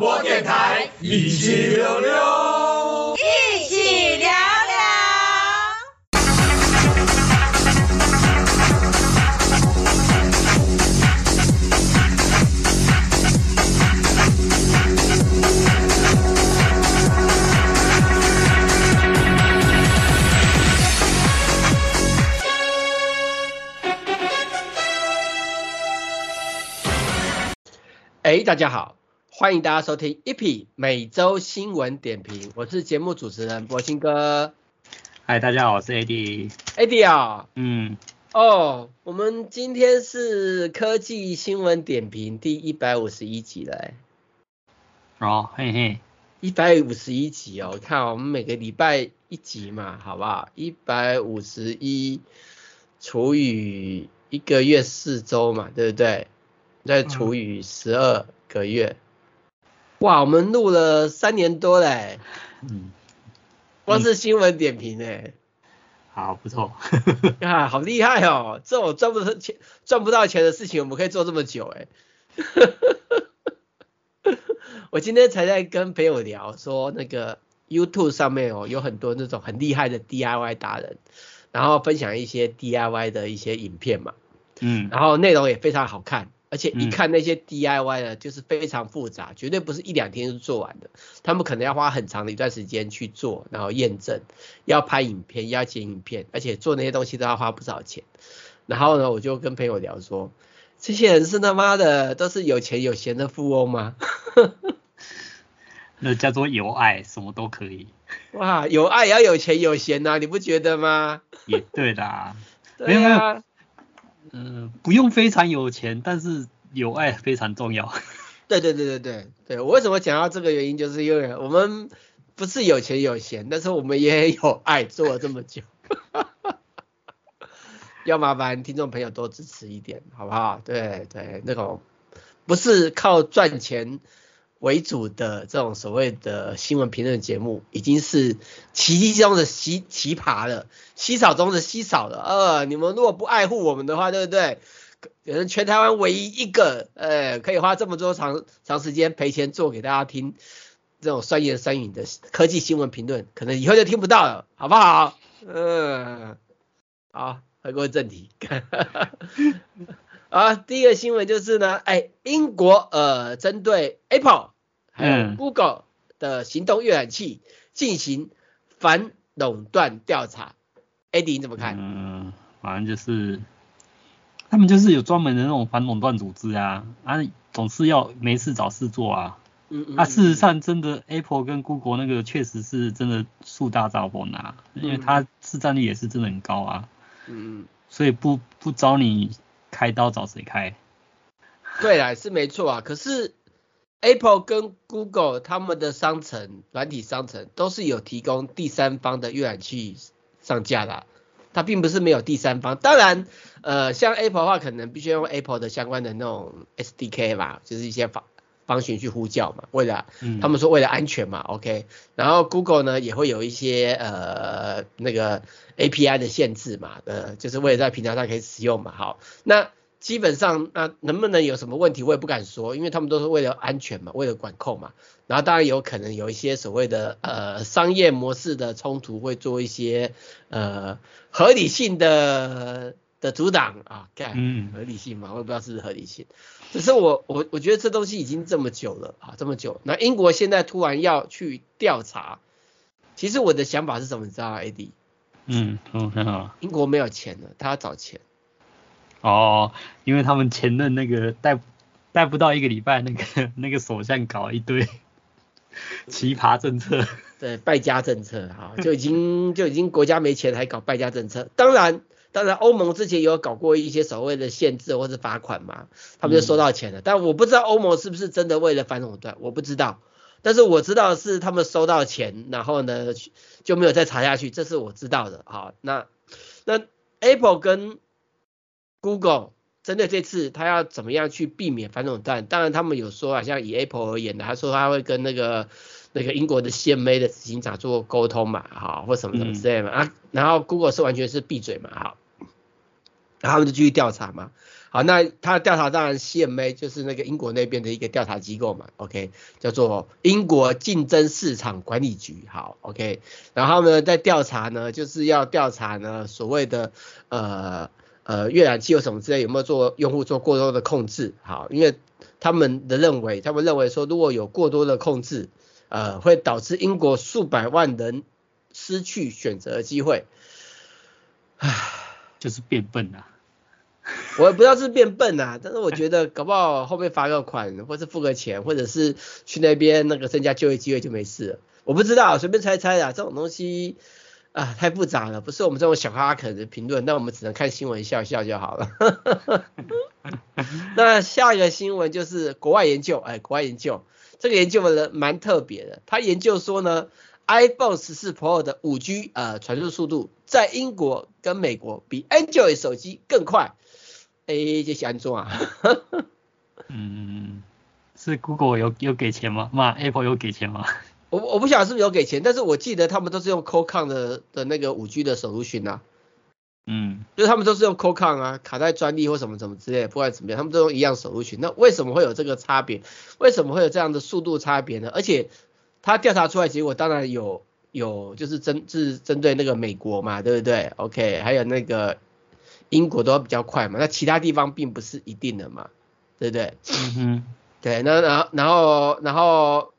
播电台，一起溜溜，一起聊聊。哎，大家好，欢迎大家收听 EP 每周新闻点评，我是节目主持人柏青哥。嗨，大家好，我是 AD。AD 啊，嗯，哦，我们今天是科技新闻点评第一百五十一集了，哎。哦，嘿嘿，一百五十一集哦，看我们每个礼拜一集嘛，好不好？一百五十一除以一个月四周嘛，对不对？再除以十二个月，嗯，哇，我们录了三年多嘞，嗯，光是新闻点评哎，好不错，啊，好厉害哦，这种赚不到钱赚不到钱的事情，我们可以做这么久哎，我今天才在跟朋友聊说，那个 YouTube 上面哦，有很多那种很厉害的 DIY 达人，然后分享一些 DIY 的一些影片嘛，嗯，然后内容也非常好看。而且一看那些 DIY 的，就是非常复杂，绝对不是一两天就做完的。他们可能要花很长的一段时间去做，然后验证，要拍影片，要剪影片，而且做那些东西都要花不少钱。然后呢，我就跟朋友聊说，这些人是他妈的都是有钱有闲的富翁吗？那叫做有爱，什么都可以。哇，有爱也要有钱有闲呐，你不觉得吗？也对啦。对啊。嗯、呃，不用非常有钱，但是有爱非常重要。对对对对对对，我为什么讲到这个原因，就是因为我们不是有钱有闲，但是我们也有爱，做了这么久。要麻烦听众朋友多支持一点，好不好？对对，那种不是靠赚钱为主的这种所谓的新闻评论节目，已经是奇迹中的奇奇葩了，稀少中的稀少了。呃，你们如果不爱护我们的话，对不对？可能全台湾唯一一个，呃，可以花这么多长长时间赔钱做给大家听这种酸言酸语的科技新闻评论，可能以后就听不到了，好不好？嗯，好，回归正题。啊，第一个新闻就是呢，哎，英国呃，针对 Apple 还有 Google 的行动阅览器进行反垄断调查。AD 你怎么看？嗯，反正就是他们就是有专门的那种反垄断组织啊，啊，总是要没事找事做啊。嗯嗯。啊，事实上，真的 Apple 跟 Google 那个确实是真的树大招风啊，因为它市占率也是真的很高啊。嗯嗯。所以不不找你。开刀找谁开？对啊，是没错啊。可是 Apple 跟 Google 他们的商城、软体商城都是有提供第三方的阅览器上架的，它并不是没有第三方。当然，呃，像 Apple 的话，可能必须用 Apple 的相关的那种 SDK 吧，就是一些方方寻去呼叫嘛，为了、嗯、他们说为了安全嘛，OK。然后 Google 呢也会有一些呃那个。API 的限制嘛，呃，就是为了在平台上可以使用嘛，好，那基本上那能不能有什么问题，我也不敢说，因为他们都是为了安全嘛，为了管控嘛，然后当然有可能有一些所谓的呃商业模式的冲突，会做一些呃合理性的的阻挡啊，干，嗯，合理性嘛，我也不知道是不是合理性，只是我我我觉得这东西已经这么久了啊，这么久，那英国现在突然要去调查，其实我的想法是什么，你知道吗，AD？嗯，嗯，很好。英国没有钱了，他要找钱。哦，因为他们前任那个带带不到一个礼拜，那个 那个首相搞一堆 奇葩政策。对，败家政策哈，就已经 就已经国家没钱还搞败家政策。当然，当然欧盟之前也有搞过一些所谓的限制或者罚款嘛，他们就收到钱了。嗯、但我不知道欧盟是不是真的为了反垄断，我不知道。但是我知道是他们收到钱，然后呢就没有再查下去，这是我知道的。好，那那 Apple 跟 Google 针对这次他要怎么样去避免反垄断？当然他们有说啊，像以 Apple 而言的，他说他会跟那个那个英国的 CMA 的执行长做沟通嘛，好，或什么什么之类的嘛、嗯、啊。然后 Google 是完全是闭嘴嘛，好，然后他们就继续调查嘛。好，那他的调查当然 CMA 就是那个英国那边的一个调查机构嘛，OK，叫做英国竞争市场管理局，好，OK，然后呢在调查呢就是要调查呢所谓的呃呃阅览器有什么之类有没有做用户做过多的控制，好，因为他们的认为，他们认为说如果有过多的控制，呃会导致英国数百万人失去选择的机会，唉，就是变笨啊。我也不知道是变笨啊，但是我觉得搞不好后面罚个款，或是付个钱，或者是去那边那个增加就业机会就没事了。我不知道，随便猜猜啊，这种东西啊太复杂了，不是我们这种小哈可的评论，那我们只能看新闻笑笑就好了。那下一个新闻就是国外研究，哎，国外研究这个研究的人蛮特别的，他研究说呢，iPhone 十四 Pro 的五 G 呃传输速度在英国跟美国比 Android 手机更快。哎，这是安怎啊？嗯，是 Google 有有给钱吗？妈，Apple 有给钱吗？我我不晓得是不是有给钱，但是我记得他们都是用 Qualcomm 的的那个五 G 的 solution 啊。嗯，就是他们都是用 Qualcomm 啊，卡在专利或什么什么之类，不管怎么样，他们都用一样 solution。那为什么会有这个差别？为什么会有这样的速度差别呢？而且他调查出来结果当然有有就是针是针对那个美国嘛，对不对？OK，还有那个。英国都比较快嘛，那其他地方并不是一定的嘛，对不对？嗯哼，对，那然后然后然后然后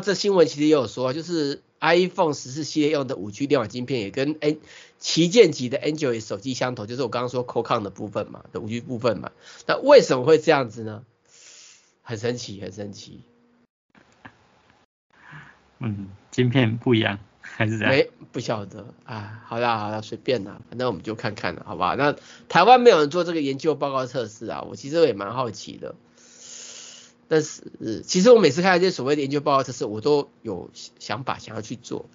这新闻其实也有说，就是 iPhone 十四系列用的五 G 联网晶片也跟 N 旗舰级的 Android 手机相同，就是我刚刚说 Qualcomm 的部分嘛，的五 G 部分嘛。那为什么会这样子呢？很神奇，很神奇。嗯，晶片不一样。还是这样？没不晓得啊，好啦好啦，随便啦，反正我们就看看了，好吧？那台湾没有人做这个研究报告测试啊，我其实也蛮好奇的。但是其实我每次看到这些所谓的研究报告测试，我都有想法想要去做。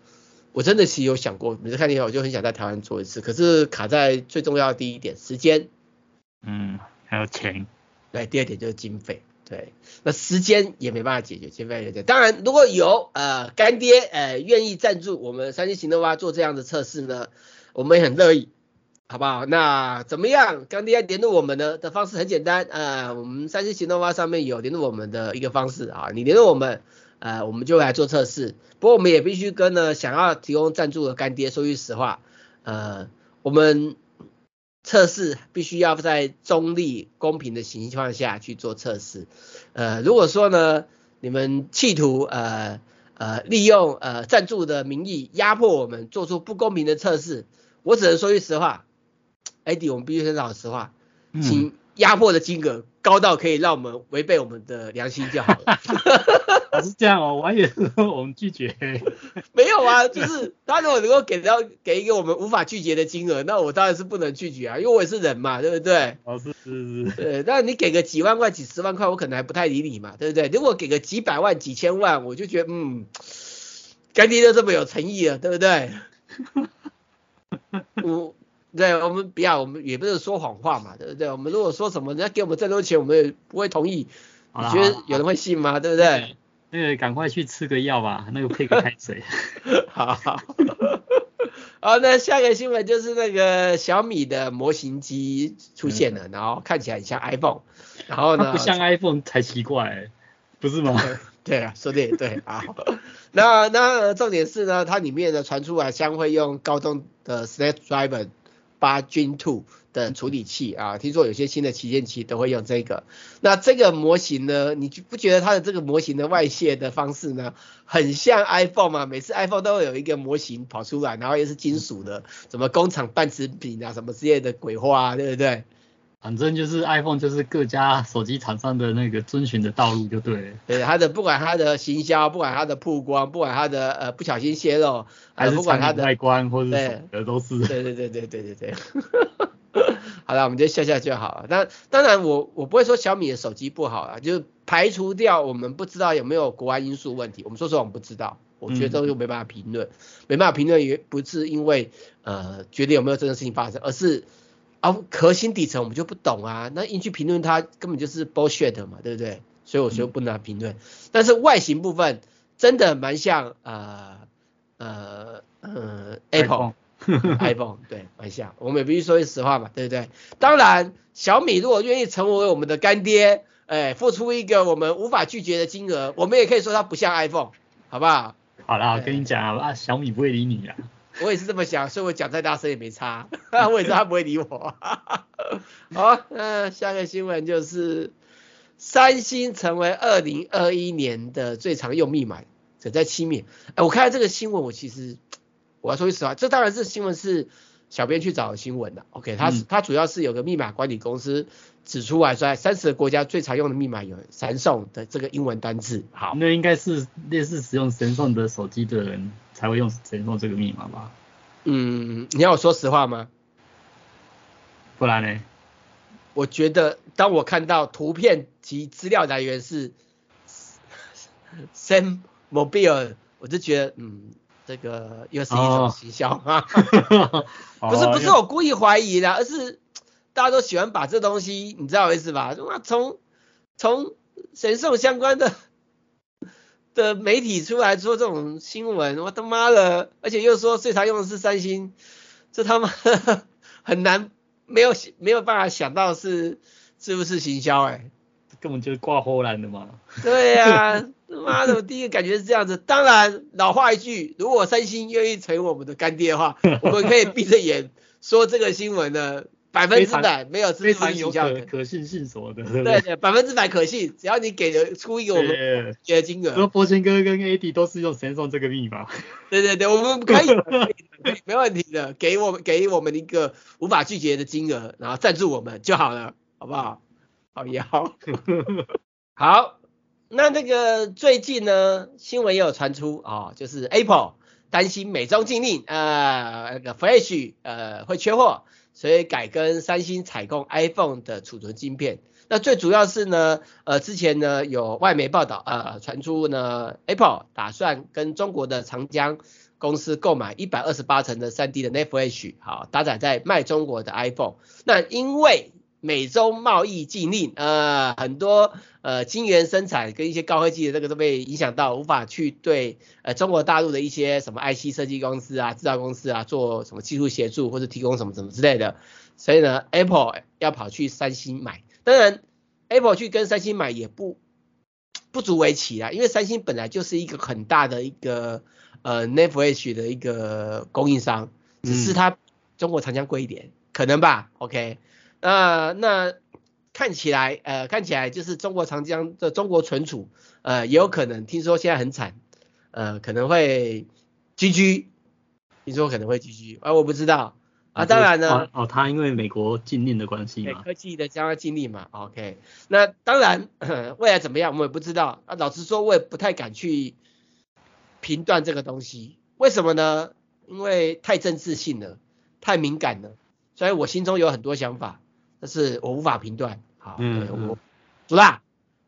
我真的是有想过，每次看那些我就很想在台湾做一次，可是卡在最重要的第一点时间，嗯，还有钱，对，第二点就是经费。对，那时间也没办法解决，经费也对。当然，如果有呃干爹呃愿意赞助我们三星行动蛙做这样的测试呢，我们也很乐意，好不好？那怎么样？干爹联络我们呢的方式很简单，呃，我们 3C 行动派上面有联络我们的一个方式啊，你联络我们，呃，我们就来做测试。不过我们也必须跟呢想要提供赞助的干爹说句实话，呃，我们。测试必须要在中立、公平的情况下去做测试。呃，如果说呢，你们企图呃呃利用呃赞助的名义压迫我们做出不公平的测试，我只能说句实话，Eddie，我们必须说老实话，请压迫的金额高到可以让我们违背我们的良心就好了。是这样哦，我还以为我们拒绝。没有啊，就是他如果能够给到给一个我们无法拒绝的金额，那我当然是不能拒绝啊，因为我也是人嘛，对不对？哦，是是是。对，但你给个几万块、几十万块，我可能还不太理你嘛，对不对？如果给个几百万、几千万，我就觉得嗯，干爹都这么有诚意了，对不对？我，对，我们不要，我们也不是说谎话嘛，对不对？我们如果说什么人家给我们这么多钱，我们也不会同意。你觉得有人会信吗？对不对？那个赶快去吃个药吧，那个配个开水。好 好。好，那下一个新闻就是那个小米的模型机出现了，嗯、然后看起来很像 iPhone，然后呢？不像 iPhone 才奇怪，不是吗？对啊，说的也对啊。那那重点是呢，它里面呢传出来将会用高通的 Snapdragon 八 Gen 2。的处理器啊，听说有些新的旗舰机都会用这个。那这个模型呢，你不觉得它的这个模型的外泄的方式呢，很像 iPhone 吗？每次 iPhone 都会有一个模型跑出来，然后又是金属的，什么工厂半成品啊，什么之类的鬼话啊，对不对？反正就是 iPhone 就是各家手机厂商的那个遵循的道路就对了。对，它的不管它的行销，不管它的曝光，不管它的呃不小心泄露，还是不管它的外观或者什么的都是。对对对对对对对。好了，我们就笑笑就好了。那当然我，我我不会说小米的手机不好啊，就是排除掉我们不知道有没有国外因素问题。我们说实话，我们不知道，我觉得都没办法评论，嗯、没办法评论也不是因为呃觉得有没有这件事情发生，而是啊核心底层我们就不懂啊，那硬去评论它根本就是 bullshit 嘛，对不对？所以我说不拿评论。嗯、但是外形部分真的蛮像呃呃呃 Apple iPhone 对。蛮像，我们也必须说句实话嘛，对不对？当然，小米如果愿意成为我们的干爹，哎，付出一个我们无法拒绝的金额，我们也可以说它不像 iPhone，好不好？好啦，我跟你讲啊，小米不会理你啦。我也是这么想，所以我讲再大声也没差，我也知道他不会理我。好，那下个新闻就是三星成为二零二一年的最常用密码，只在七面。哎，我看到这个新闻，我其实我要说句实话，这当然是新闻是小编去找新闻的。OK，它是它主要是有个密码管理公司指出来说，三十个国家最常用的密码有神送的这个英文单字。好，那应该是类似使用神送的手机的人。才会用神送这个密码吧？嗯，你要我说实话吗？不然呢？我觉得当我看到图片及资料来源是 Sam Mobile，我就觉得嗯，这个又是一种行销啊。不是不是我故意怀疑的，而是大家都喜欢把这东西，你知道我意思吧？从从神兽相关的。的媒体出来说这种新闻，我他妈的，而且又说最常用的是三星，这他妈 很难，没有没有办法想到是是不是行销哎、欸，根本就是挂后栏的嘛。对呀、啊，他妈的，我第一个感觉是这样子。当然，老话一句，如果三星愿意成为我们的干爹的话，我们可以闭着眼说这个新闻呢。百分之百没有非常有可可信性什么的，对对，百分之百可信，只要你给的出一个我们 的金额。说博贤哥跟 AD 都是用神送这个密码。对对对，我们可以，可以没问题的，给我们给我们一个无法拒绝的金额，然后赞助我们就好了，好不好？好也好。好，那那个最近呢，新闻也有传出啊、就是 Apple 担心美中禁令，呃，那个 Flash 呃会缺货。所以改跟三星采购 iPhone 的储存晶片，那最主要是呢，呃，之前呢有外媒报道，呃，传出呢 Apple 打算跟中国的长江公司购买一百二十八层的 3D 的 NAND Flash，好，搭载在卖中国的 iPhone，那因为美洲贸易禁令，呃，很多呃晶圆生产跟一些高科技的这个都被影响到，无法去对呃中国大陆的一些什么 IC 设计公司啊、制造公司啊做什么技术协助或者提供什么什么之类的，所以呢，Apple 要跑去三星买。当然，Apple 去跟三星买也不不足为奇啦，因为三星本来就是一个很大的一个呃 NAND Flash 的一个供应商，只是它中国长江贵一点，可能吧？OK。呃，那看起来，呃，看起来就是中国长江的中国存储，呃，也有可能，听说现在很惨，呃，可能会 GG，听说可能会 GG，啊，我不知道，啊，当然呢，哦，他因为美国禁令的关系嘛，科技的将要禁令嘛，OK，那当然，未来怎么样，我们也不知道，啊，老实说，我也不太敢去评断这个东西，为什么呢？因为太政治性了，太敏感了，所以我心中有很多想法。但是我无法评断，好，嗯，嗯，我，主大，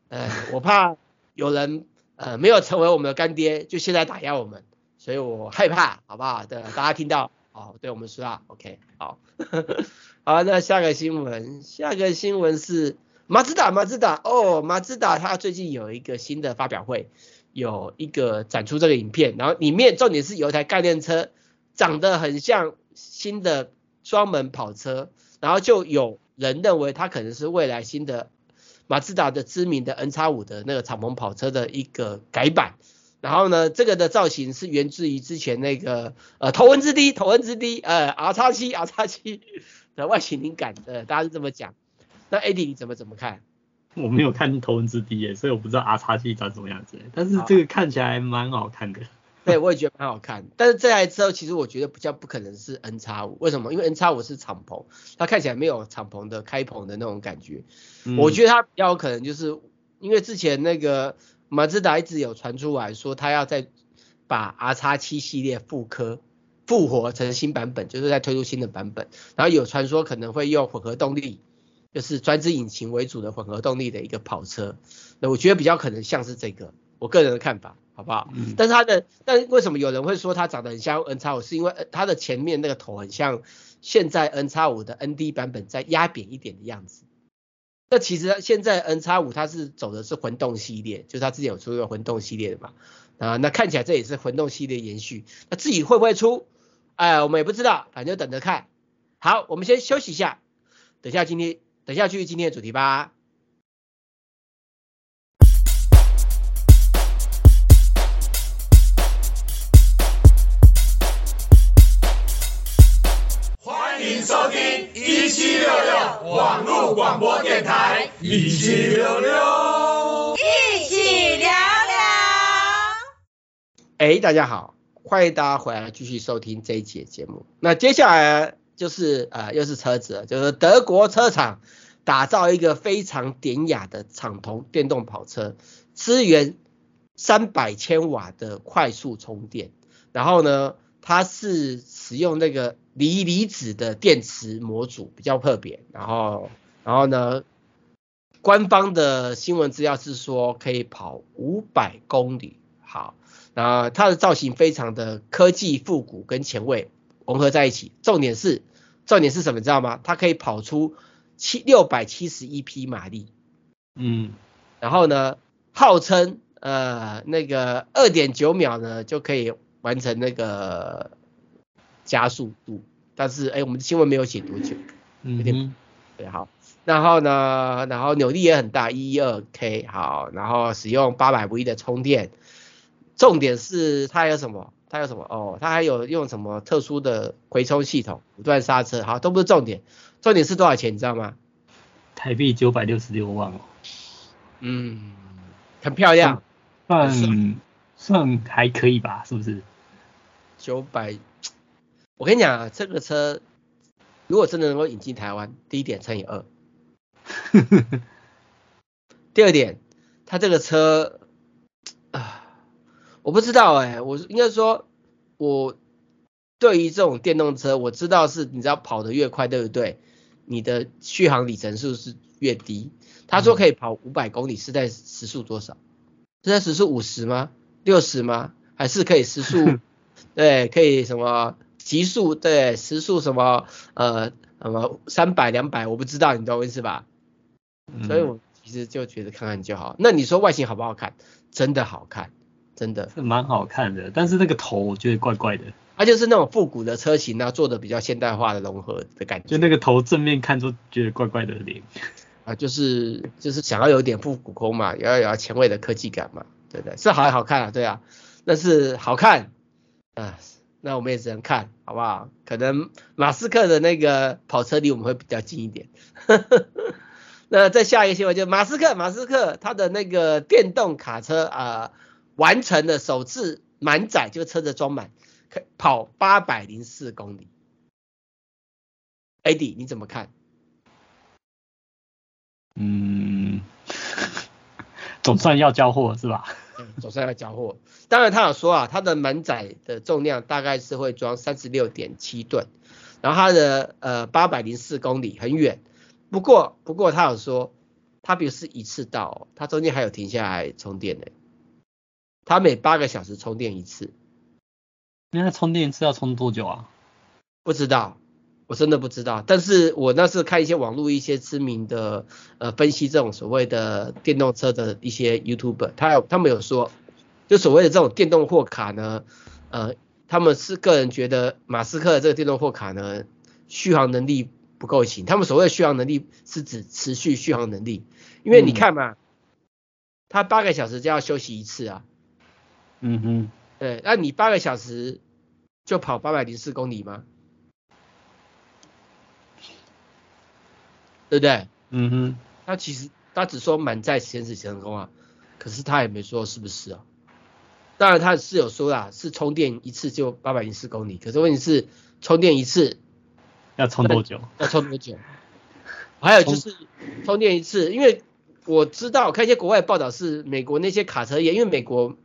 呃，我怕有人呃没有成为我们的干爹，就现在打压我们，所以我害怕，好不好？对，大家听到，哦，对我们说啊，OK，好，好，那下个新闻，下个新闻是马自达，马自达，哦，马自达它最近有一个新的发表会，有一个展出这个影片，然后里面重点是有一台概念车，长得很像新的双门跑车，然后就有。人认为它可能是未来新的马自达的知名的 N 叉五的那个敞篷跑车的一个改版，然后呢，这个的造型是源自于之前那个呃头文字 D 头文字 D 呃 R 叉七 R 叉七的外形灵感，呃大家是这么讲。那 AD 你怎么怎么看？我没有看头文字 D 耶，所以我不知道 R 叉七长什么样子，但是这个看起来蛮好看的。对，我也觉得蛮好看，但是这台车其实我觉得比较不可能是 N X 五为什么？因为 N X 五是敞篷，它看起来没有敞篷的开篷的那种感觉。嗯、我觉得它比较有可能就是因为之前那个马自达一直有传出来说，它要再把 R X 七系列复刻复活成新版本，就是在推出新的版本，然后有传说可能会用混合动力，就是专制引擎为主的混合动力的一个跑车。那我觉得比较可能像是这个，我个人的看法。好不好？嗯，但是它的，但为什么有人会说它长得很像 N X 五是因为它的前面那个头很像现在 N X 五的 ND 版本再压扁一点的样子。那其实现在 N X 五它是走的是混动系列，就是它之前有出一个混动系列的嘛。啊，那看起来这也是混动系列延续。那自己会不会出？哎，我们也不知道，反正就等着看。好，我们先休息一下，等下今天等下去今天的主题吧。一起聊聊，一起聊聊。哎，大家好，欢迎大家回来继续收听这一集的节目。那接下来就是呃，又是车子，就是德国车厂打造一个非常典雅的敞篷电动跑车，支援三百千瓦的快速充电。然后呢，它是使用那个锂离子的电池模组，比较特别。然后，然后呢，官方的新闻资料是说可以跑五百公里。好。啊，它的造型非常的科技复古跟前卫融合在一起，重点是重点是什么？你知道吗？它可以跑出七六百七十一匹马力，嗯，然后呢，号称呃那个二点九秒呢就可以完成那个加速度，但是哎，我们的新闻没有写多久，有点嗯，对，好，然后呢，然后扭力也很大，一二 K，好，然后使用八百伏一的充电。重点是它有什么？它有什么？哦，它还有用什么特殊的回充系统，不断刹车，好，都不是重点。重点是多少钱？你知道吗？台币九百六十六万哦。嗯，很漂亮，算算，算还可以吧，是不是？九百，我跟你讲啊，这个车如果真的能够引进台湾，第一点乘以二。第二点，他这个车啊。我不知道哎、欸，我应该说，我对于这种电动车，我知道是你知道跑得越快，对不对？你的续航里程数是越低。他说可以跑五百公里，是在时速多少？是在时速五十吗？六十吗？还是可以时速？对，可以什么极速？对，时速什么？呃，什么三百、两百？我不知道，你懂我意思吧？所以我其实就觉得看看就好。那你说外形好不好看？真的好看。真的是蛮好看的，但是那个头我觉得怪怪的。它就是那种复古的车型啊，做的比较现代化的融合的感觉。就那个头正面看都觉得怪怪的脸。啊，就是就是想要有点复古风嘛，也要有前卫的科技感嘛，对不对？是好好看啊，对啊，那是好看啊，那我们也只能看好不好？可能马斯克的那个跑车离我们会比较近一点。那再下一个新闻就马斯克，马斯克他的那个电动卡车啊。呃完成了首次满载，就车子装满，可跑八百零四公里。AD 你怎么看？嗯，总算要交货是吧？嗯，总算要交货。当然他有说啊，他的满载的重量大概是会装三十六点七吨，然后他的呃八百零四公里很远。不过不过他有说，他不是一次到，他中间还有停下来充电的。他每八个小时充电一次，那它充电一次要充多久啊？不知道，我真的不知道。但是我那是看一些网络一些知名的呃分析这种所谓的电动车的一些 YouTuber，他有他们有说，就所谓的这种电动货卡呢，呃，他们是个人觉得马斯克的这个电动货卡呢续航能力不够行。他们所谓的续航能力是指持续续航能力，因为你看嘛，他八个小时就要休息一次啊。嗯哼，对，那你八个小时就跑八百零四公里吗？对不对？嗯哼，他其实他只说满载行驶成功啊，可是他也没说是不是啊。当然他是有说啦，是充电一次就八百零四公里，可是问题是充电一次要充多久？要充多久？还有就是充电一次，因为我知道我看一些国外报道是美国那些卡车业，因为美国。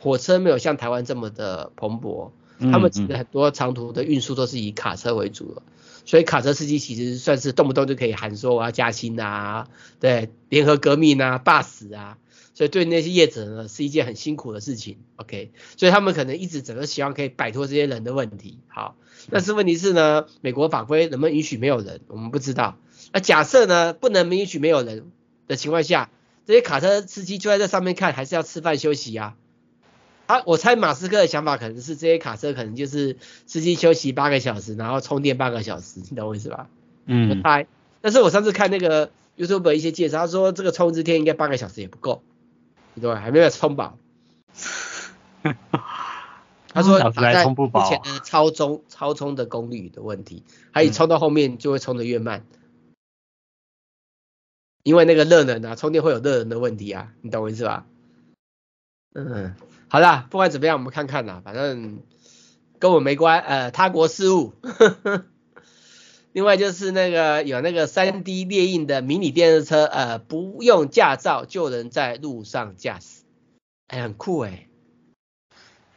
火车没有像台湾这么的蓬勃，他们其实很多长途的运输都是以卡车为主的，所以卡车司机其实算是动不动就可以喊说我要加薪啊，对，联合革命啊，罢死啊，所以对那些业者呢是一件很辛苦的事情，OK，所以他们可能一直整个希望可以摆脱这些人的问题，好，但是问题是呢，美国法规能不能允许没有人，我们不知道，那假设呢不能允许没有人的情况下，这些卡车司机就在这上面看，还是要吃饭休息啊？啊我猜马斯克的想法可能是这些卡车可能就是司机休息八个小时，然后充电八个小时，你懂我意思吧？嗯。我猜，但是我上次看那个 YouTube 一些介绍，他说这个充一天应该八个小时也不够，对，还没有充饱。他说在之前的超充超充的功率的问题，还有充到后面就会充的越慢，因为那个热能啊，充电会有热能的问题啊，你懂我意思吧？嗯，好啦，不管怎么样，我们看看啦，反正跟我没关，呃，他国事务。另外就是那个有那个 3D 列印的迷你电动车，呃，不用驾照就能在路上驾驶，哎、欸，很酷哎、欸。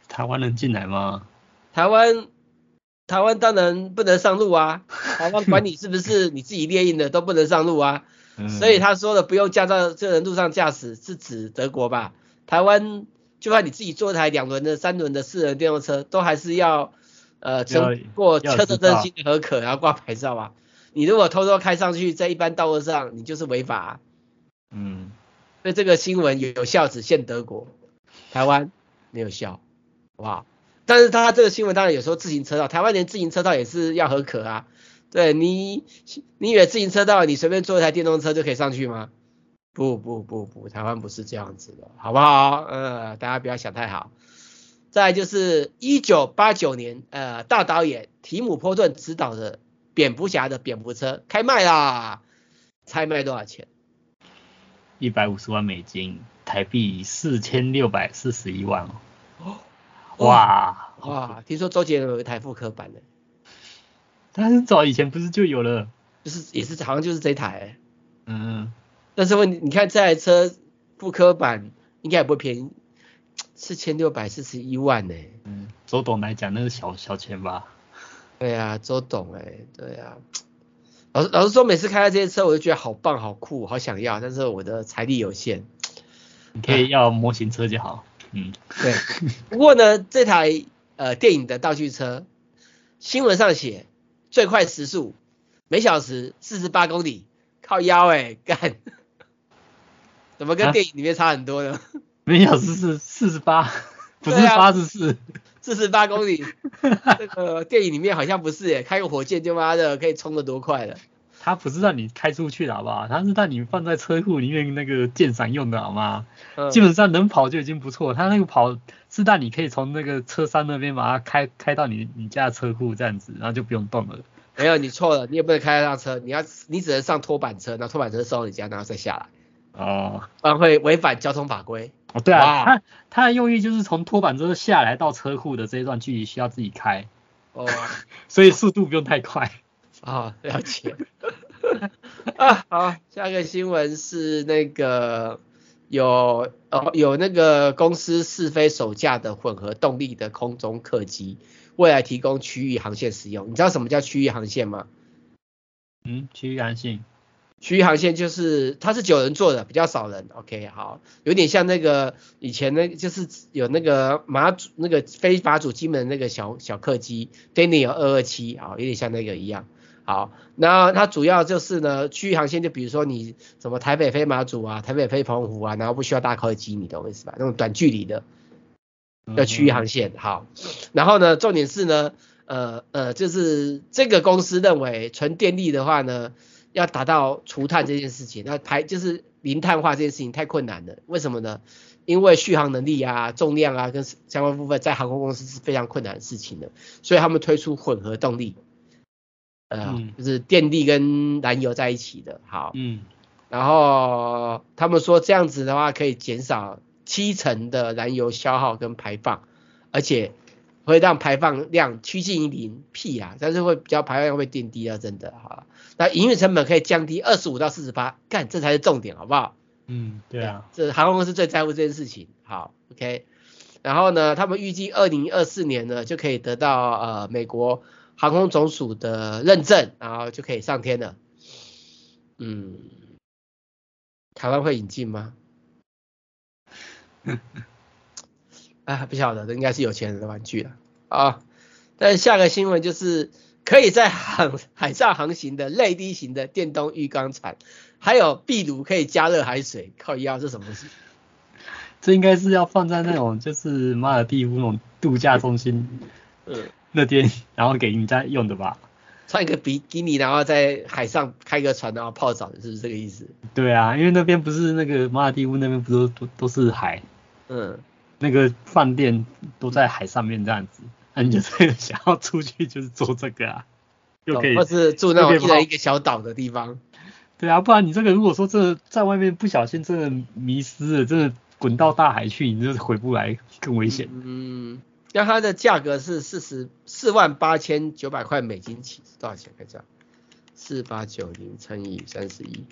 台湾能进来吗？台湾，台湾当然不能上路啊！台湾管你是不是你自己列印的都不能上路啊！所以他说的不用驾照就能路上驾驶是指德国吧？台湾就算你自己坐台两轮的、三轮的四轮电动车，都还是要呃经过车的更新合可，然后挂牌照啊。你如果偷偷开上去，在一般道路上，你就是违法啊。嗯，所以这个新闻有有效只限德国，台湾没有效。好不好！但是他这个新闻当然有时候自行车道，台湾连自行车道也是要合可啊。对你，你以为自行车道你随便坐一台电动车就可以上去吗？不不不不，台湾不是这样子的，好不好？呃，大家不要想太好。再就是一九八九年，呃，大导演提姆波顿执导的蝙蝠侠的蝙蝠车开卖啦，猜卖多少钱？一百五十万美金，台币四千六百四十一万哦。哇哇！听说周杰伦有一台复刻版的，他很早以前不是就有了？就是也是好像就是这台、欸。嗯。但是问你，你看这台车复刻版应该也不会便宜，四千六百四十一万呢、欸。嗯，周董来讲那是小小钱吧？对啊，周董哎、欸，对啊。老实老实说，每次开到这些车，我就觉得好棒、好酷、好想要，但是我的财力有限。你可以要模型车就好。嗯，对。不过呢，这台呃电影的道具车，新闻上写最快时速每小时四十八公里，靠腰哎、欸，干，怎么跟电影里面差很多呢？啊、每小时是四十八，不是八十四，四十八公里。这个电影里面好像不是耶，开个火箭就妈的可以冲得多快了。它不是让你开出去的好不好？它是让你放在车库里面那个鉴赏用的好吗？嗯、基本上能跑就已经不错。它那个跑是让你可以从那个车山那边把它开开到你你家的车库这样子，然后就不用动了。没有，你错了，你也不能开那辆车，你要你只能上拖板车，然后拖板车送到你家，然后再下来。哦，不然会违反交通法规。哦，对啊，它它的用意就是从拖板车下来到车库的这一段距离需要自己开。哦，所以速度不用太快。啊、哦，了解。啊，好，下一个新闻是那个有哦有那个公司试飞首架的混合动力的空中客机，未来提供区域航线使用。你知道什么叫区域航线吗？嗯，区域航线，区域航线就是它是九人座的，比较少人。OK，好，有点像那个以前那个就是有那个马祖那个飞马祖金门那个小小客机，Daniel 二二七啊，有点像那个一样。好，那它主要就是呢，区域航线就比如说你什么台北飞马祖啊，台北飞澎湖啊，然后不需要大客机，你懂我意思吧？那种短距离的的区域航线。好，然后呢，重点是呢，呃呃，就是这个公司认为纯电力的话呢，要达到除碳这件事情，那排就是零碳化这件事情太困难了。为什么呢？因为续航能力啊、重量啊跟相关部分在航空公司是非常困难的事情的，所以他们推出混合动力。呃，嗯、就是电力跟燃油在一起的，好，嗯，然后他们说这样子的话可以减少七成的燃油消耗跟排放，而且会让排放量趋近于零，屁啊，但是会比较排放量会变低啊，真的，哈，那营运成本可以降低二十五到四十八，干，这才是重点，好不好？嗯，对啊，这航空公司最在乎这件事情，好，OK，然后呢，他们预计二零二四年呢就可以得到呃美国。航空总署的认证，然后就可以上天了。嗯，台湾会引进吗？啊，不晓得，这应该是有钱人的玩具了啊。但是下个新闻就是可以在海海上航行的泪滴型的电动浴缸船，还有壁炉可以加热海水，靠腰，是什么东西？这应该是要放在那种就是马尔地夫那种度假中心，嗯，那边然后给人家用的吧。穿一个比基尼，然后在海上开个船，然后泡澡，是不是这个意思？对啊，因为那边不是那个马尔地夫那边不都都都是海，嗯，那个饭店都在海上面这样子，那你就是 想要出去就是做这个啊，又可以，或是住那种一人一个小岛的地方。对啊，不然你这个如果说真的在外面不小心真的迷失了，真的滚到大海去，你就是回不来，更危险。嗯。那它的价格是四十四万八千九百块美金起，是多少钱？看一下，四八九零乘以三十一，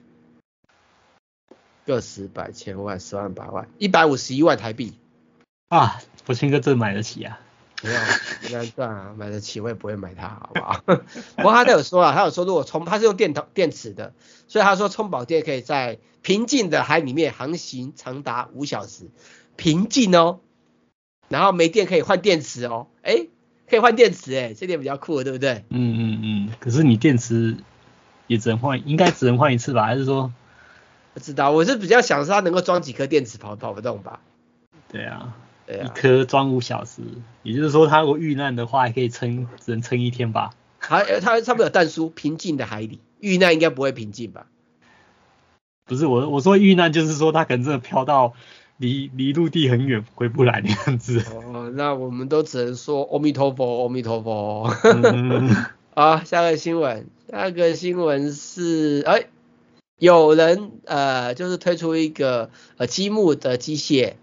个十百千万十万八万，一百五十一万台币。啊，我兴哥真买得起啊！没有，不难赚啊，买得起我也不会买它，好不好？不过他都有说啊，他有说如果充，他是用电头电池的，所以他说充饱电可以在平静的海里面航行长达五小时，平静哦。然后没电可以换电池哦，哎，可以换电池哎，这点比较酷，对不对？嗯嗯嗯。可是你电池也只能换，应该只能换一次吧？还是说？不知道，我是比较想说它能够装几颗电池跑跑不动吧？对啊，一颗装五小时，也就是说他如果遇难的话，还可以撑，只能撑一天吧？还它上面有弹书，平静的海里遇难应该不会平静吧？不是我我说遇难就是说他可能真的飘到。离离陆地很远，回不来那样子。哦，那我们都只能说阿弥陀佛，阿弥陀佛。好，下个新闻，下个新闻是，哎，有人呃，就是推出一个呃积木的机械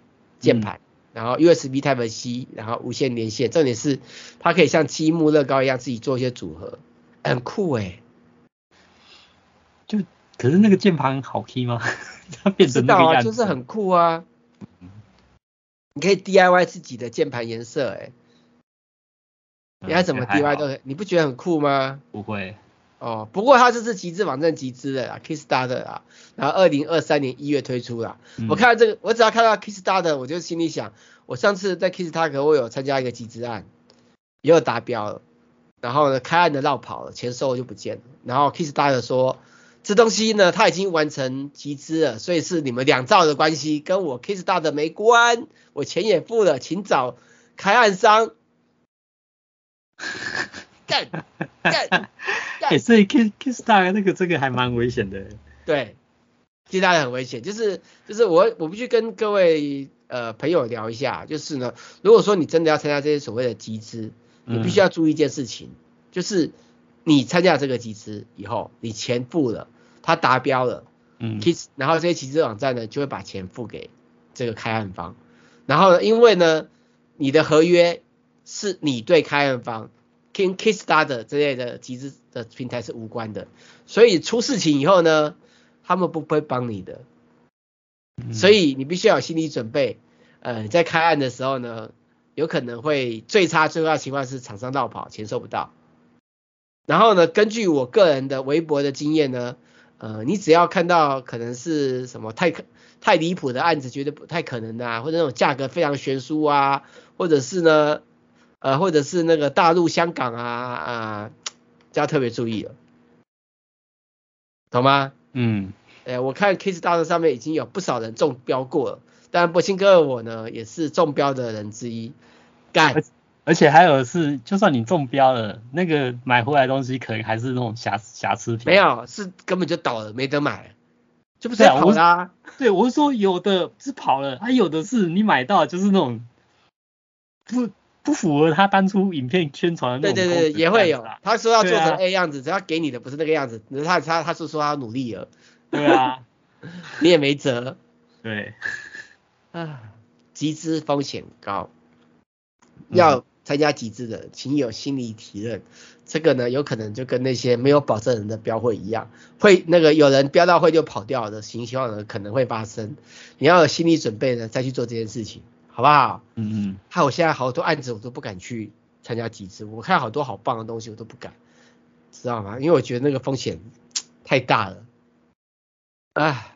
键盘，嗯、然后 USB Type C，然后无线连线，重点是它可以像积木乐高一样自己做一些组合，很酷哎。就可是那个键盘好听吗？它变成那个样子，啊，就是很酷啊。你可以 DIY 自己的键盘颜色，哎，你要怎么 DIY 都可以，你不觉得很酷吗？不会。哦，不过它这是集资网站集资的啦，Kickstarter 啊，然后二零二三年一月推出啦。嗯、我看到这个，我只要看到 Kickstarter，我就心里想，我上次在 Kickstarter 我有参加一个集资案，也有达标了，然后呢开案的落跑了，钱收了就不见了，然后 Kickstarter 说。这东西呢，他已经完成集资了，所以是你们两造的关系，跟我 Kickstarter 没关，我钱也付了，请找开案商。干 干干！哎，所以 Kiss Kickstarter 那个这个还蛮危险的。对，Kickstarter 很危险，就是就是我我必须跟各位呃朋友聊一下，就是呢，如果说你真的要参加这些所谓的集资，你必须要注意一件事情，嗯、就是。你参加这个集资以后，你钱付了，他达标了，嗯，Kiss，然后这些集资网站呢就会把钱付给这个开案方，然后呢，因为呢，你的合约是你对开案方，King Kickstarter 之类的集资的平台是无关的，所以出事情以后呢，他们不会帮你的，所以你必须要有心理准备，呃，在开案的时候呢，有可能会最差最坏的情况是厂商落跑，钱收不到。然后呢，根据我个人的微博的经验呢，呃，你只要看到可能是什么太太离谱的案子，觉得不太可能啊，或者那种价格非常悬殊啊，或者是呢，呃，或者是那个大陆、香港啊啊，就要特别注意了，懂吗？嗯，呃，我看 Kickstarter 上面已经有不少人中标过了，当然博兴哥我呢也是中标的人之一，干。而且还有是，就算你中标了，那个买回来的东西可能还是那种瑕瑕疵品。没有，是根本就倒了，没得买，就不是跑啦、啊啊。对，我是说有的是跑了，还、啊、有的是你买到就是那种不不符合他当初影片宣传的那种。对对对，也会有。他说要做成 A 样子，啊、只要给你的不是那个样子，他他他是说他努力了。对啊，你也没辙。对。啊，集资风险高，要。嗯参加集资的，请有心理体认。这个呢，有可能就跟那些没有保证人的标会一样，会那个有人标到会就跑掉的情况呢，可能会发生。你要有心理准备呢，再去做这件事情，好不好？嗯嗯。还有我现在好多案子我都不敢去参加集资，我看好多好棒的东西我都不敢，知道吗？因为我觉得那个风险 太大了。哎，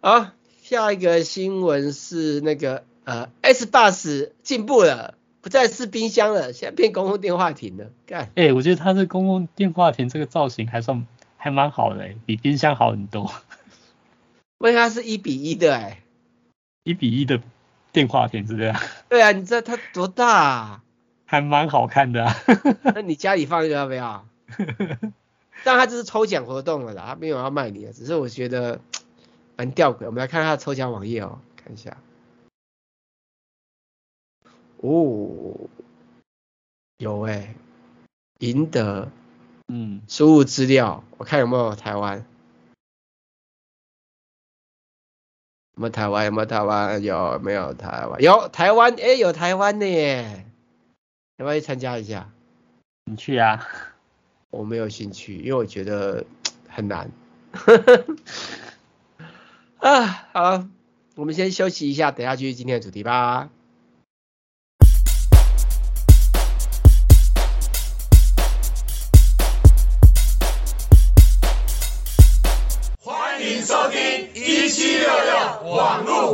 好，下一个新闻是那个呃，S Bus 进步了。不再是冰箱了，现在变公共电话亭了。干，哎、欸，我觉得它这公共电话亭这个造型还算还蛮好的，比冰箱好很多。因为它是一比一的，哎，一比一的电话亭是这样？对啊，你知道它多大啊？还蛮好看的啊。那你家里放一个要不要？但他这是抽奖活动了啦，他没有要卖你的，只是我觉得蛮吊诡。我们来看看他的抽奖网页哦，看一下。哦，有哎，赢得，嗯，输入资料，我看有没有台湾，有没有台湾？有没有台湾？有没有台湾？有台湾，哎，有台湾的耶，要不要去参加一下？你去啊？我没有兴趣，因为我觉得很难。啊，好，我们先休息一下，等下继续今天的主题吧。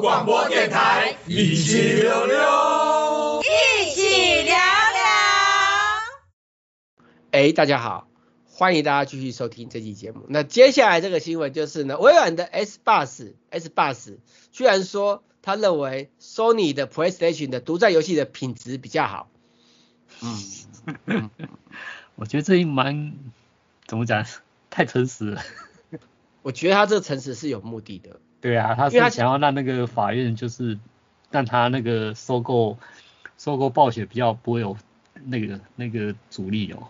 广播电台，一起聊聊，一起聊聊。哎，大家好。欢迎大家继续收听这期节目。那接下来这个新闻就是呢，微软的 S Bus S Bus 居然说他认为 Sony 的 PlayStation 的独占游戏的品质比较好。嗯，我觉得这一蛮怎么讲，太诚实了。我觉得他这个诚实是有目的的。对啊，他是想要让那个法院就是让他那个收购收购暴雪比较不会有那个那个阻力哦。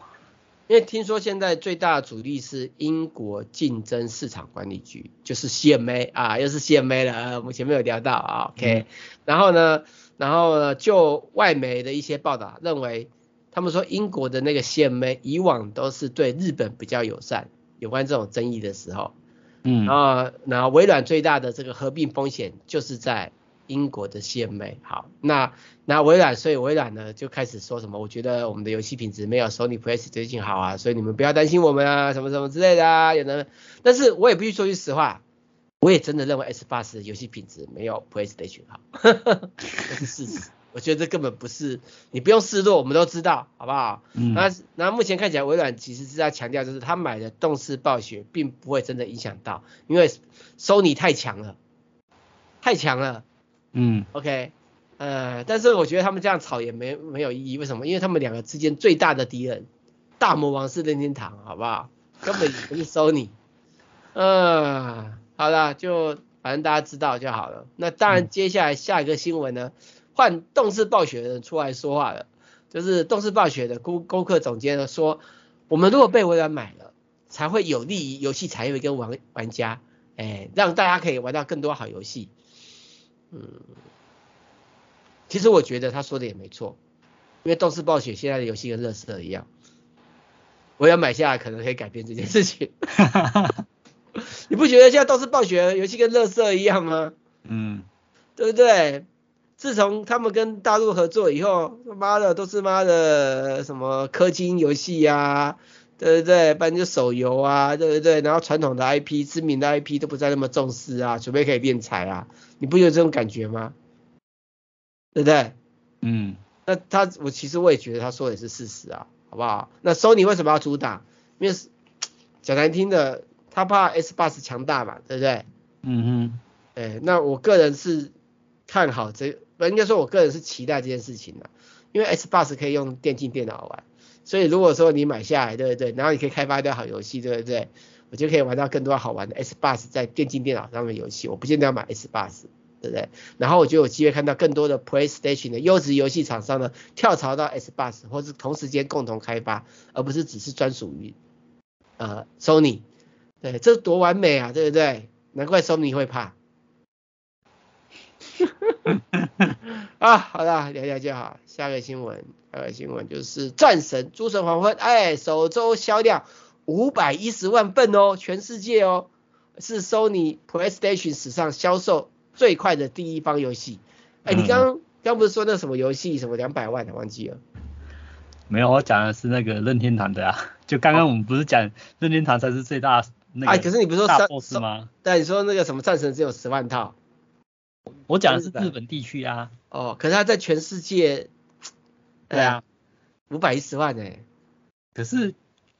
因为听说现在最大的阻力是英国竞争市场管理局，就是 CMA 啊，又是 CMA 了，我们前面有聊到啊，OK，嗯，然后呢，然后呢，就外媒的一些报道认为，他们说英国的那个 CMA 以往都是对日本比较友善，有关这种争议的时候，嗯，然后然后微软最大的这个合并风险就是在。英国的 CMA 好，那那微软，所以微软呢就开始说什么？我觉得我们的游戏品质没有 Sony PS 游戏好啊，所以你们不要担心我们啊，什么什么之类的啊，有的。但是我也必须说句实话，我也真的认为 Xbox 的游戏品质没有 PlayStation 好，这是事实。我觉得这根本不是，你不用示弱，我们都知道，好不好？嗯。那那目前看起来，微软其实是在强调，就是他买的动视暴雪并不会真的影响到，因为 Sony 太强了，太强了。嗯，OK，呃，但是我觉得他们这样吵也没没有意义，为什么？因为他们两个之间最大的敌人，大魔王是任天堂，好不好？根本不是 Sony。嗯、呃，好了，就反正大家知道就好了。那当然，接下来下一个新闻呢，换动视暴雪的人出来说话了，就是动视暴雪的攻攻克总监呢说，我们如果被微软买了，才会有利于游戏产业跟玩玩家，哎，让大家可以玩到更多好游戏。嗯，其实我觉得他说的也没错，因为动视暴雪现在的游戏跟垃圾一样，我要买下来可能可以改变这件事情。你不觉得现在动视暴雪游戏跟垃圾一样吗？嗯，对不对？自从他们跟大陆合作以后，他妈的都是妈的什么氪金游戏呀，对不对？不然就手游啊，对不对？然后传统的 IP、知名的 IP 都不再那么重视啊，除非可以敛财啊。你不有这种感觉吗？对不对？嗯，那他我其实我也觉得他说的也是事实啊，好不好？那 Sony 为什么要主打？因为讲难听的，他怕 Xbox 强大嘛，对不对？嗯哼，哎，那我个人是看好这，不应该说我个人是期待这件事情的，因为 Xbox 可以用电竞电脑玩，所以如果说你买下来，对不对？然后你可以开发一堆好游戏，对不对？我就可以玩到更多好玩的 Xbox 在电竞电脑上面游戏，我不见得要买 Xbox，对不对？然后我就有机会看到更多的 PlayStation 的优质游戏厂商呢跳槽到 Xbox，或是同时间共同开发，而不是只是专属于呃 Sony。对，这多完美啊，对不对？难怪 Sony 会怕。啊，好了，聊聊就好。下个新闻，下个新闻就是战神诸神黄昏，哎，首周销量。五百一十万份哦，全世界哦，是 Sony PlayStation 史上销售最快的第一方游戏。哎、欸，你刚刚刚不是说那什么游戏什么两百万的，忘记了？没有，我讲的是那个任天堂的啊。就刚刚我们不是讲任天堂才是最大那个哎，可是你不是说三 boss 吗？对，你说那个什么战神只有十万套。我讲的是日本地区啊。哦，可是他在全世界，对啊，五百一十万哎。可是。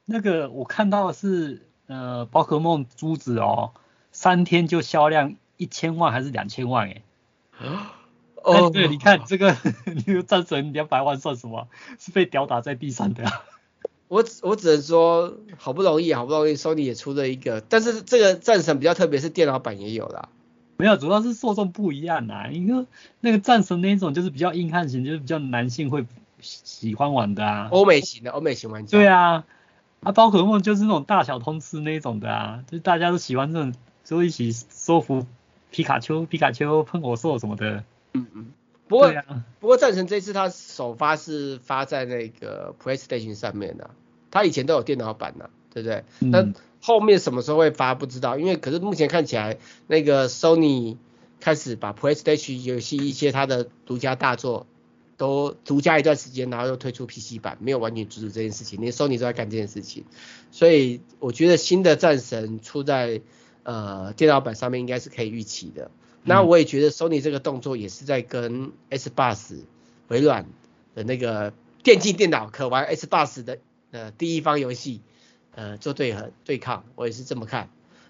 那个我看到的是，呃，宝可梦珠子哦，三天就销量一千万还是两千万 诶？哦，对，你看这个，你个战神两百万算什么？是被吊打在地上的啊。我我只能说，好不容易，好不容易，Sony 也出了一个，但是这个战神比较特别，是电脑版也有啦。没有，主要是受众不一样啊。一个那个战神那一种就是比较硬汉型，就是比较男性会喜欢玩的啊。欧美型的，欧美型玩家。对啊，啊，宝可梦就是那种大小通吃那一种的啊，就是大家都喜欢这种，就一起收服皮卡丘、皮卡丘喷火兽什么的。嗯嗯。不过、啊、不过战神这次它首发是发在那个 PlayStation 上面的、啊，它以前都有电脑版的、啊，对不对？那、嗯、后面什么时候会发不知道，因为可是目前看起来那个 Sony 开始把 PlayStation 游戏一些它的独家大作都独家一段时间，然后又推出 PC 版，没有完全阻止这件事情，连 Sony 都在干这件事情，所以我觉得新的战神出在呃电脑版上面应该是可以预期的。那我也觉得 Sony 这个动作也是在跟 Xbox 微软的那个电竞电脑可玩 Xbox 的呃第一方游戏呃做对和对抗，我也是这么看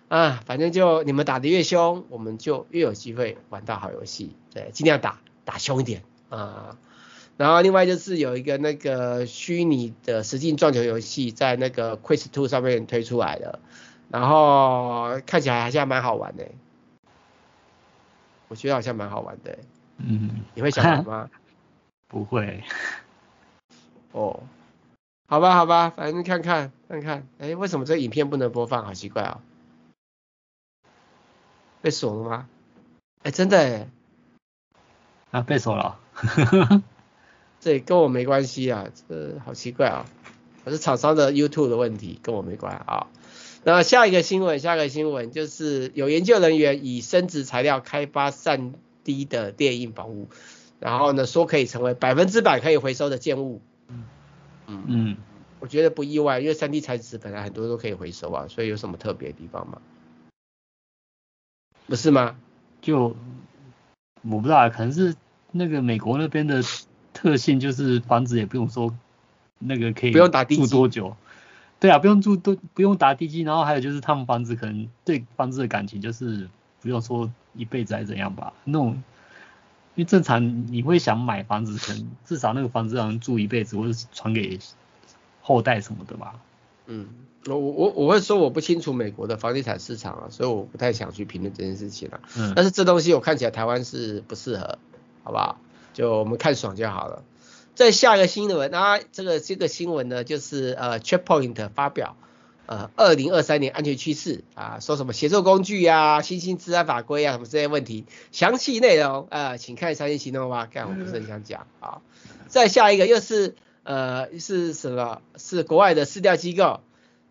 啊，反正就你们打得越凶，我们就越有机会玩到好游戏，对，尽量打打凶一点啊。然后另外就是有一个那个虚拟的实境撞球游戏在那个 Quest 2上面推出来的，然后看起来还是还蛮好玩的。我觉得好像蛮好玩的，嗯，你会想玩吗？不会。哦，好吧，好吧，反正看看看看，哎，为什么这个影片不能播放？好奇怪啊、哦，被锁了吗？哎，真的哎，啊，被锁了，这跟我没关系啊，这好奇怪啊、哦，我是厂商的 YouTube 的问题，跟我没关啊。那下一个新闻，下一个新闻就是有研究人员以生质材料开发 3D 的电印房屋，然后呢说可以成为百分之百可以回收的建物。嗯嗯，我觉得不意外，因为三 D 材质本来很多都可以回收啊，所以有什么特别的地方吗？不是吗？就我不知道，可能是那个美国那边的特性，就是房子也不用说那个可以不用打地住多久。对啊，不用住都不用打地基，然后还有就是他们房子可能对房子的感情就是不用说一辈子还是怎样吧，那种，因为正常你会想买房子，可能至少那个房子让人住一辈子，或者是传给后代什么的吧。嗯，我我我会说我不清楚美国的房地产市场啊，所以我不太想去评论这件事情了。嗯，但是这东西我看起来台湾是不适合，好不好？就我们看爽就好了。再下一个新闻啊，这个这个新闻呢，就是呃，Checkpoint 发表呃，二零二三年安全趋势啊，说什么协作工具啊，新兴治安法规啊，什么这些问题，详细内容啊，请看三星行动吧。干，我不是很想讲啊。再下一个又是呃是什么？是国外的市调机构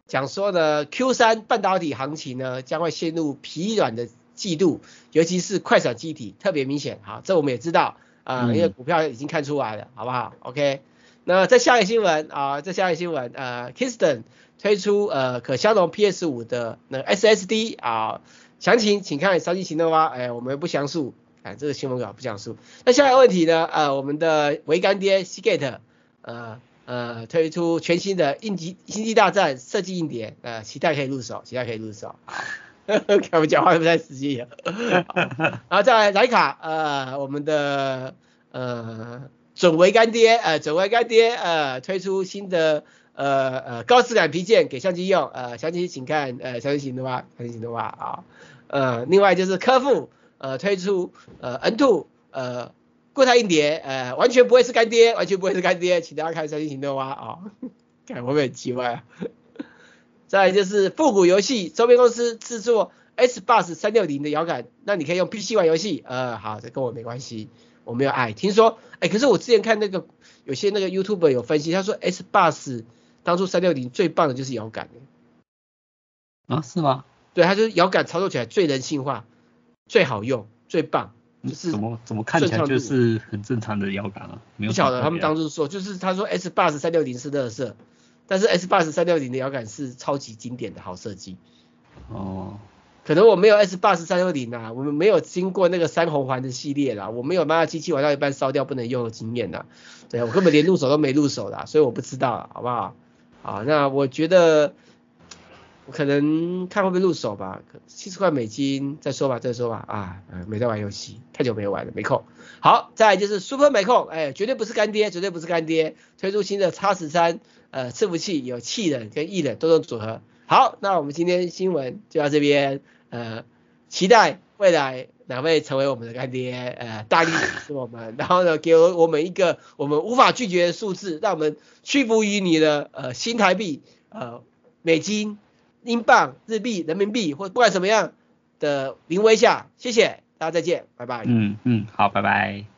讲说呢，Q 三半导体行情呢将会陷入疲软的季度，尤其是快闪机体特别明显。好，这我们也知道。啊、呃，因为股票已经看出来了，好不好？OK，那再下一个新闻啊，再下一个新闻，呃，Kingston 推出呃可相容 PS 五的那 SSD 啊，详情请看三星行动吧，哎，我们不详述，哎，这个新闻稿不详述。那下一个问题呢，呃，我们的微干爹 Seagate 呃呃推出全新的硬机星际大战设计硬碟，呃，期待可以入手，期待可以入手。看我们讲话不太实际，然后再来徠卡，呃，我们的呃准微干爹，呃准微干爹，呃推出新的呃呃高质感皮件给相机用，呃相机请看呃详情行动吧，详情行动吧啊，呃另外就是科富呃推出呃 N2 呃固态硬碟，呃完全不会是干爹，完全不会是干爹，请大家看详情行动吧啊，看会不会很奇怪啊？再来就是复古游戏周边公司制作 S Bus 三六零的摇杆，那你可以用 PC 玩游戏。呃，好，这跟我没关系，我没有爱。听说，哎，可是我之前看那个有些那个 YouTuber 有分析，他说 S Bus 当初三六零最棒的就是摇杆。啊，是吗？对，他就是摇杆操作起来最人性化、最好用、最棒。就是怎么怎么看起来就是很正常的摇杆啊？没有不晓得他们当初说，就是他说 S Bus 三六零是垃圾。但是 S Bus 三六零的摇杆是超级经典的好设计哦，可能我没有 S 八十三六零啊，我们没有经过那个三红环的系列啦，我没有把机器玩到一半烧掉不能用的经验呐，对，我根本连入手都没入手啦，所以我不知道，好不好？好，那我觉得我可能看会不会入手吧，七十块美金再说吧，再说吧啊，没在玩游戏，太久没玩了，没空。好，再来就是 Super 没空，哎，绝对不是干爹，绝对不是干爹，推出新的 X 十三呃伺服器，有气冷跟液冷多种组合。好，那我们今天新闻就到这边，呃，期待未来哪位成为我们的干爹，呃，大力支持我们，然后呢，给我们一个我们无法拒绝的数字，让我们屈服于你的呃新台币呃美金。英镑、日币、人民币，或不管什么样的临危下，谢谢大家，再见，拜拜。嗯嗯，好，拜拜。